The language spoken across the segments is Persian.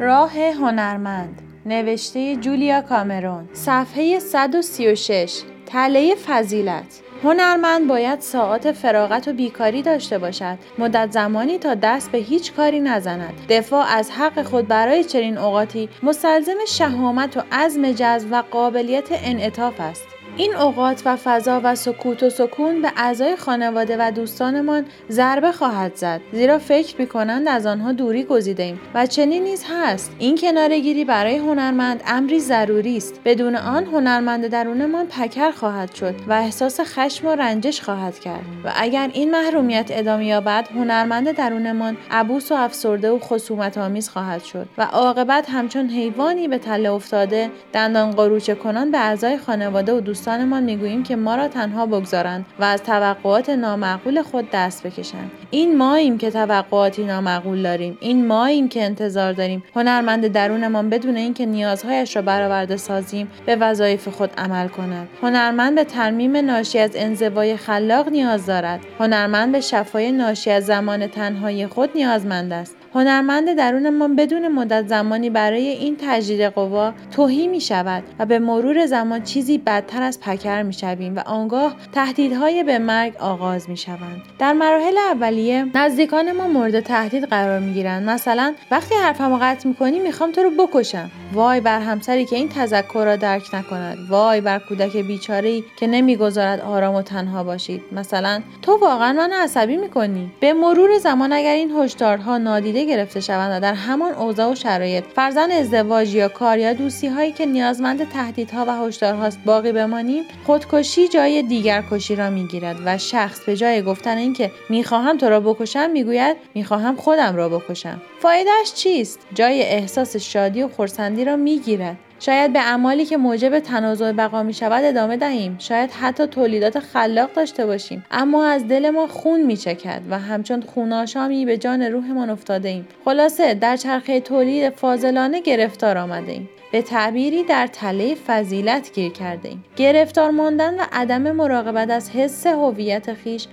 راه هنرمند نوشته جولیا کامرون. صفحه 136 تله فضیلت. هنرمند باید ساعات فراغت و بیکاری داشته باشد. مدت زمانی تا دست به هیچ کاری نزند. دفاع از حق خود برای چنین اوقاتی مستلزم شهامت و عزم جذب و قابلیت انعطاف است. این اوقات و فضا و سکوت و سکون به اعضای خانواده و دوستانمان ضربه خواهد زد زیرا فکر می‌کنند از آنها دوری گزیده و چنین نیز هست. این کنارگیری برای هنرمند امری ضروری است. بدون آن هنرمند درونمان پکر خواهد شد و احساس خشم و رنجش خواهد کرد. و اگر این محرومیت ادامه یابد هنرمند درونمان عبوس و افسرده و خصومت آمیز خواهد شد. و عاقبت همچون حیوانی به تله افتاده دندان قروچه کنان به اعضای خانواده و دوستان دوستانمان می‌گوییم که ما را تنها بگذارند و از توقعات نامعقول خود دست بکشند. این ماییم که توقعاتی نامعقول داریم. این ماییم که انتظار داریم. هنرمند درونمان بدون اینکه نیازهایش را برآورده سازیم به وظایف خود عمل کند هنرمند به ترمیم ناشی از انزوای خلاق نیاز دارد. هنرمند به شفای ناشی از زمان تنهایی خود نیازمند است. هنرمند درونمان بدون مدت زمانی برای این تجدید قوا توهی می شود و به مرور زمان چیزی بدتر از پکر می شویم و آنگاه تهدیدهای به مرگ آغاز می شوند. در مراحل اولیه نزدیکان ما مورد تهدید قرار می گیرند. مثلا وقتی حرفمو قطع می کنی می‌خوام تو رو بکشم. وای بر همسری که این تذکر را درک نکند. وای بر کودک بیچاره که نمی‌گذارد آرام و تنها باشید. مثلا تو واقعا من عصبی می‌کنی. به مرور زمان اگر این هشدارها نادیده گرفته شوند و در همان اوضاع و شرایط فرزن ازدواج یا کار یا دوستی هایی که نیازمند تهدیدها و هشدارهاست باقی بمانیم خودکشی جای دیگر کشی را می‌گیرد و شخص به جای گفتن اینکه می‌خواهم تو را بکشم می‌گوید می‌خواهم خودم را بکشم. فایدهش چیست؟ جای احساس شادی و خورسندی را می‌گیرد. شاید به اعمالی که موجب تنازع بقا می شود ادامه دهیم. شاید حتی تولیدات خلاق داشته باشیم. اما از دل ما خون می چکد و همچون خوناشامی به جان روحمان افتاده ایم خلاصه در چرخه تولید فاضلانه گرفتار آمده ایم به تعبیری در تله فضیلت گیر کرده ایم. گرفتار ماندن و عدم مراقبت از حس هویت خیش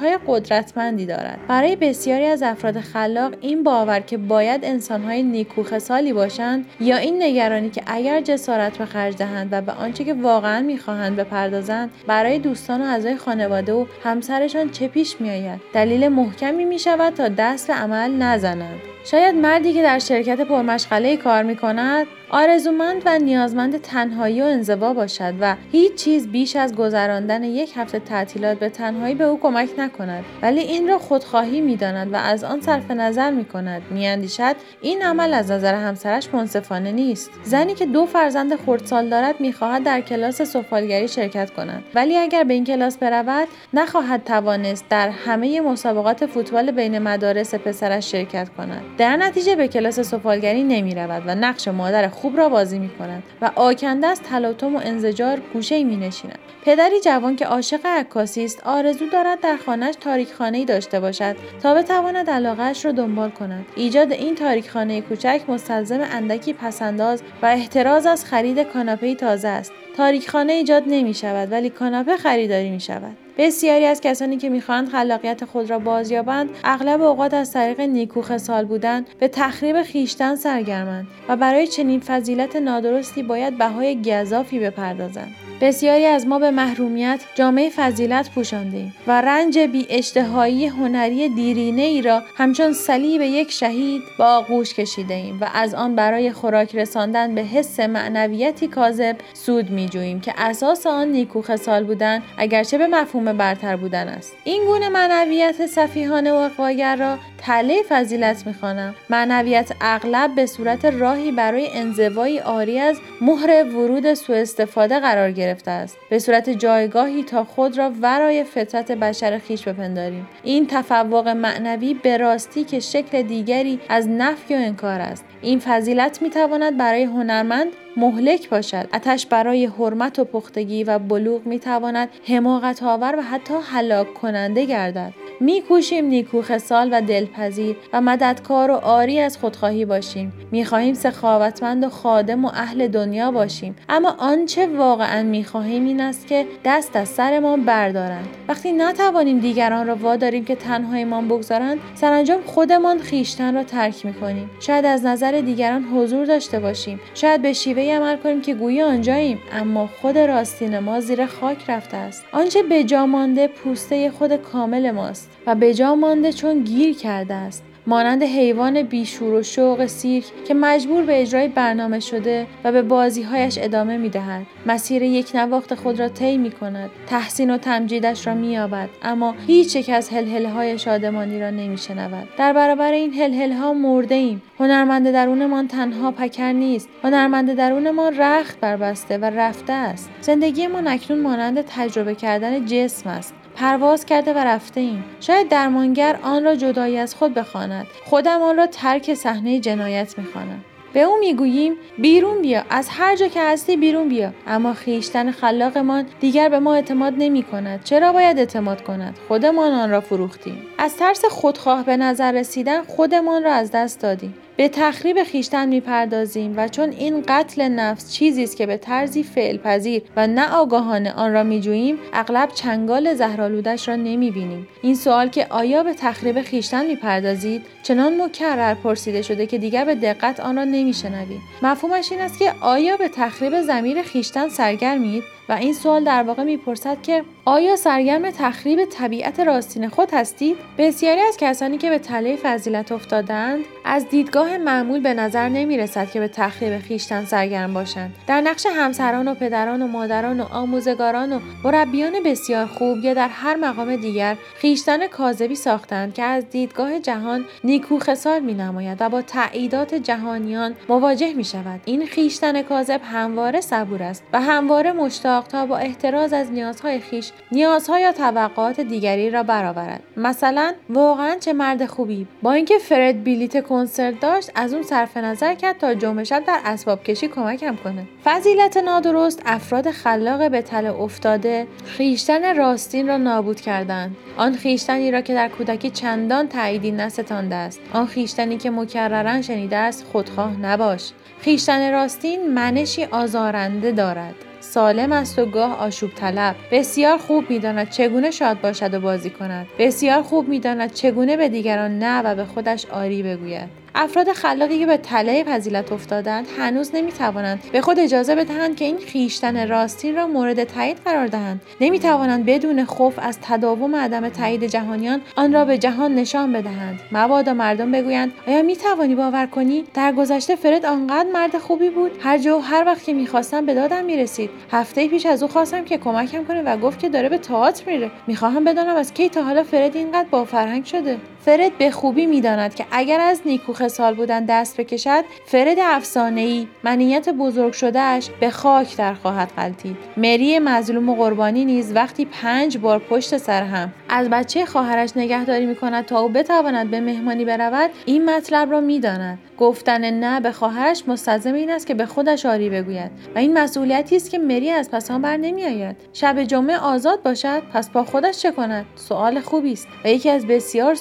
های قدرتمندی دارد. برای بسیاری از افراد خلاق این باور که باید انسانهای نیکو سالی باشند یا این نگرانی که اگر جسارت به خرج دهند و به آنچه که واقعا می‌خواهند بپردازند برای دوستان و اعضای خانواده و همسرشان چه پیش میآید دلیل محکمی می شود تا دست عمل نزنند شاید مردی که در شرکت پرمشغله کار می کند آرزومند و نیازمند تنهایی و انزوا باشد و هیچ چیز بیش از گذراندن یک هفته تعطیلات به تنهایی به او کمک نکند. ولی این را خودخواهی می‌داند و از آن صرف نظر می کند میاندیشد این عمل از نظر همسرش منصفانه نیست. زنی که دو فرزند خردسال دارد می‌خواهد در کلاس سفالگری شرکت کند. ولی اگر به این کلاس برود نخواهد توانست در همه مسابقات فوتبال بین مدارس پسرش شرکت کند. در نتیجه به کلاس سفالگری نمی رود و نقش مادر خوب را بازی می کند و آکنده از تلاطم و انزجار گوشه می نشیند. پدری جوان که عاشق عکاسی است آرزو دارد در خانهش تاریکخانه ای داشته باشد تا بتواند علاقهاش را دنبال کند ایجاد این تاریکخانه کوچک مستلزم اندکی پسنداز و احتراز از خرید کاناپه تازه است تاریکخانه ایجاد نمی شود ولی کاناپه خریداری می شود بسیاری از کسانی که می‌خواهند خلاقیت خود را بازیابند اغلب اوقات از طریق نیکو خصال بودن به تخریب خیشتن سرگرمند و برای چنین فضیلت نادرستی باید بهای گذافی بپردازند. بسیاری از ما به محرومیت جامعه فضیلت پوشانده و رنج بی اشتهایی هنری دیرینه ای را همچون صلیب یک شهید با آغوش کشیده ایم و از آن برای خوراک رساندن به حس معنویتی کاذب سود می جوییم که اساس آن نیکو خصال بودن اگرچه به مفهوم برتر بودن است. این گونه معنویت صفیحانه و اقواگر را تله فضیلت می‌خوانم. معنویت اغلب به صورت راهی برای انزوایی آری از مهر ورود سوء استفاده قرار گرفته است. به صورت جایگاهی تا خود را ورای فطرت بشر خیش بپنداریم. این تفوق معنوی به راستی که شکل دیگری از نفی و انکار است. این فضیلت می‌تواند برای هنرمند مهلک باشد. اتش برای حرمت و پختگی و بلوغ می‌تواند حماقت آور و حتی هلاک کننده گردد. میکوشیم نیکو خصال و دلپذیر و مددکار و آری از خودخواهی باشیم. می‌خواهیم سخاوتمند و خادم و اهل دنیا باشیم. اما آنچه واقعا می‌خواهیم این است که دست از سرمان بردارند. وقتی نتوانیم دیگران را واداریم که تنهایمان بگذارند سرانجام خودمان خیشتن را ترک می‌کنیم. شاید از نظر دیگران حضور داشته باشیم. شاید به شیوه عمل کنیم که گویی آنجاییم. اما خود راستین ما زیر خاک رفته است. آنچه به جا مانده پوسته خود کامل ماست. و به جا مانده چون گیر کرده است مانند حیوان بیشور و شوق سیرک که مجبور به اجرای برنامه شده و به بازیهایش ادامه می دهد. مسیر یک نواخت خود را طی می کند. تحسین و تمجیدش را می یابد. اما هیچ یک از هلهله های شادمانی را نمی شنود. در برابر این هلهله ها مرده ایم. هنرمند درونمان تنها پکر نیست. هنرمند درونمان رخت بربسته و رفته است. زندگی ما اکنون مانند تجربه کردن جسم است. پرواز کرده و رفته ایم. شاید درمانگر آن را جدایی از خود بخواند. خودم آن را ترک صحنه جنایت می‌خوانم. به او می‌گوییم بیرون بیا. از هر جا که هستی بیرون بیا. اما خیشتن خلاقمان دیگر به ما اعتماد نمی کند چرا باید اعتماد کند؟ خودمان آن را فروختیم. از ترس خودخواه به نظر رسیدن خودمان را از دست دادیم. به تخریب خیشتن می‌پردازیم و چون این قتل نفس چیزی است که به طرزی فعل پذیر و نه آگاهانه آن را میجوییم اغلب چنگال زهرالودش را نمی‌بینیم. این سوال که آیا به تخریب خیشتن می‌پردازید؟ چنان مکرر پرسیده شده که دیگر به دقت آن را نمیشنویم. مفهومش این است که آیا به تخریب زمیر خیشتن سرگرمید؟ و این سوال در واقع می‌پرسد که آیا سرگرم تخریب طبیعت راستین خود هستید؟ بسیاری از کسانی که به تله فضیلت افتادند از دیدگاه معمول به نظر نمی رسد که به تخریب خیشتن سرگرم باشند. در نقش همسران و پدران و مادران و آموزگاران و مربیان بسیار خوب یا در هر مقام دیگر خیشتن کاذبی ساختند که از دیدگاه جهان نیکو خصال می نماید و با تاییدات جهانیان مواجه می شود این خیشتن کاذب همواره صبور است و همواره مشتاق تا با احتراز از نیازهای خیش نیازها یا توقعات دیگری را برآورد. مثلا واقعا چه مرد خوبی. با اینکه فرد بیلیت کنسرت داشت از اون صرف نظر کرد تا جمعه شب در اسباب کشی کمکم کنه. فضیلت نادرست افراد خلاق به تله افتاده خیشتن راستین را نابود کردند. آن خیشتنی را که در کودکی چندان تاییدی نستانده است. آن خیشتنی که مکررا شنیده است خودخواه نباش. خیشتن راستین منشی آزارنده دارد. سالم است و گاه آشوب طلب. بسیار خوب می‌داند چگونه شاد باشد و بازی کند. بسیار خوب می‌داند چگونه به دیگران نه و به خودش آری بگوید. افراد خلاقی که به تله فضیلت افتادند هنوز نمی‌توانند به خود اجازه بدهند که این خیشتن راستین را مورد تایید قرار دهند. نمی‌توانند بدون خوف از تداوم عدم تایید جهانیان آن را به جهان نشان بدهند. مبادا مردم بگویند آیا می‌توانی باور کنی؟ در گذشته فرد آنقدر مرد خوبی بود؟ هر جا و هر وقت که می‌خواستم به دادم می‌رسید. هفته پیش از او خواستم که کمکم کنه و گفت که داره به تئاتر میره. می‌خواهم بدانم از کی تا حالا فرد اینقدر با فرهنگ شده. فرد به خوبی می‌داند که اگر از نیکو خصال بودن دست بکشد فرد افسانه‌ای منیت بزرگ شدهش به خاک در خواهد غلطید مری مظلوم و قربانی نیز وقتی پنج بار پشت سر هم. از بچه خواهرش نگهداری می‌کند تا او بتواند به مهمانی برود این مطلب را می‌داند. گفتن نه به خواهرش مستلزم این است که به خودش آری بگوید و این مسئولیتی است که مری از پس آن بر نمیآید. شب جمعه آزاد باشد پس با خودش چه کند؟ سوال خوبی است و یکی از بسیار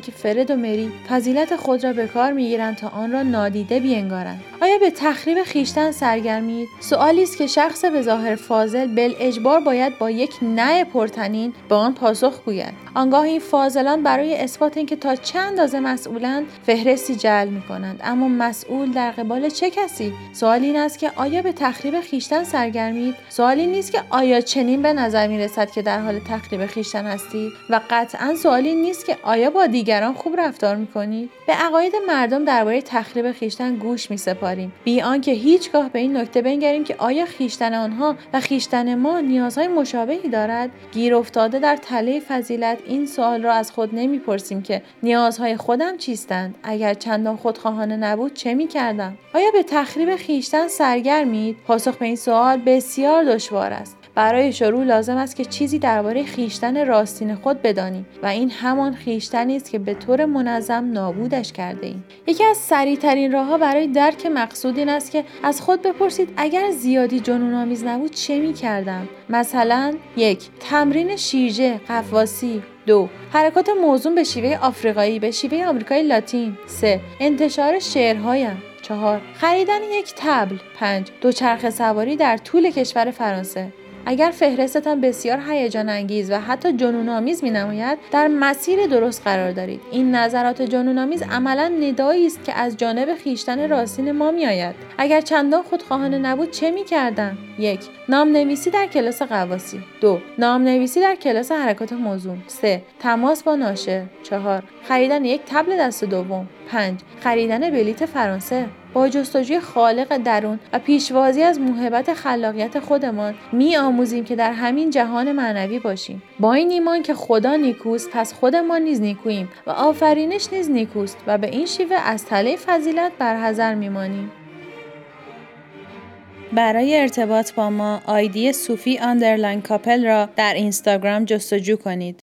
که فرد و مری فضیلت خود را به کار می‌گیرند تا آن را نادیده بینگارند آیا به تخریب خیشتن سرگرمید؟ سوالی است که شخص به ظاهر فاضل بل اجبار باید با یک نه پرتنین به آن پاسخ گوید. آنگاه این فاضلان برای اثبات اینکه تا چند اندازه مسئولند فهرستی جعل می کنند اما مسئول در قبال چه کسی؟ سوال این است که آیا به تخریب خیشتن سرگرمید؟ سوالی نیست که آیا چنین به نظر می رسد که در حال تخریب خیشتن هستید و قطعا سوالی نیست که آیا با دیگران خوب رفتار می کنید به عقاید مردم درباره تخریب خیشتن گوش می سپاریم بی آنکه هیچگاه به این نکته بنگریم که آیا خیشتن آنها و خیشتن ما نیازهای مشابهی دارد؟ گیر افتاده در تله فضیلت این سوال را از خود نمی‌پرسیم که نیازهای خودم چیستند. اگر چندان خودخواهانه نبود چه می‌کردم؟ آیا به تخریب خیشتن سرگرمید؟ پاسخ به این سوال بسیار دشوار است. برای شروع لازم است که چیزی درباره خیشتن راستین خود بدانیم و این همان خیشتنی است که به طور منظم نابودش کرده ایم. یکی از سریعترین راهها برای درک مقصود این است که از خود بپرسید اگر زیادی جنون آمیز نبود چه می کردم مثلا یک تمرین شیرجه قواسی دو حرکات موزون به شیوه آفریقایی به شیوه آمریکای لاتین. سه انتشار شعرهایم. چهار خریدن یک تبل. پنج دوچرخه سواری در طول کشور فرانسه. اگر فهرستتان بسیار هیجان انگیز و حتی جنون آمیز می نماید در مسیر درست قرار دارید. این نظرات جنون آمیز عملا ندایی است که از جانب خیشتن راستین ما می آید اگر چندان خودخواهانه نبود چه می کردم یک نام نویسی در کلاس قواسی دو نام نویسی در کلاس حرکات موزون. سه تماس با ناشر. چهار خریدن یک تبل دست دوم. پنج خریدن بلیت فرانسه. با جستجوی خالق درون و پیشوازی از موهبت خلاقیت خودمان می آموزیم که در همین جهان معنوی باشیم با این ایمان که خدا نیکوست پس خودمان نیز نیکوییم و آفرینش نیز نیکوست و به این شیوه از تله فضیلت برحذر میمانیم برای ارتباط با ما آیدی صوفی underline کاپل را در اینستاگرام جستجو کنید.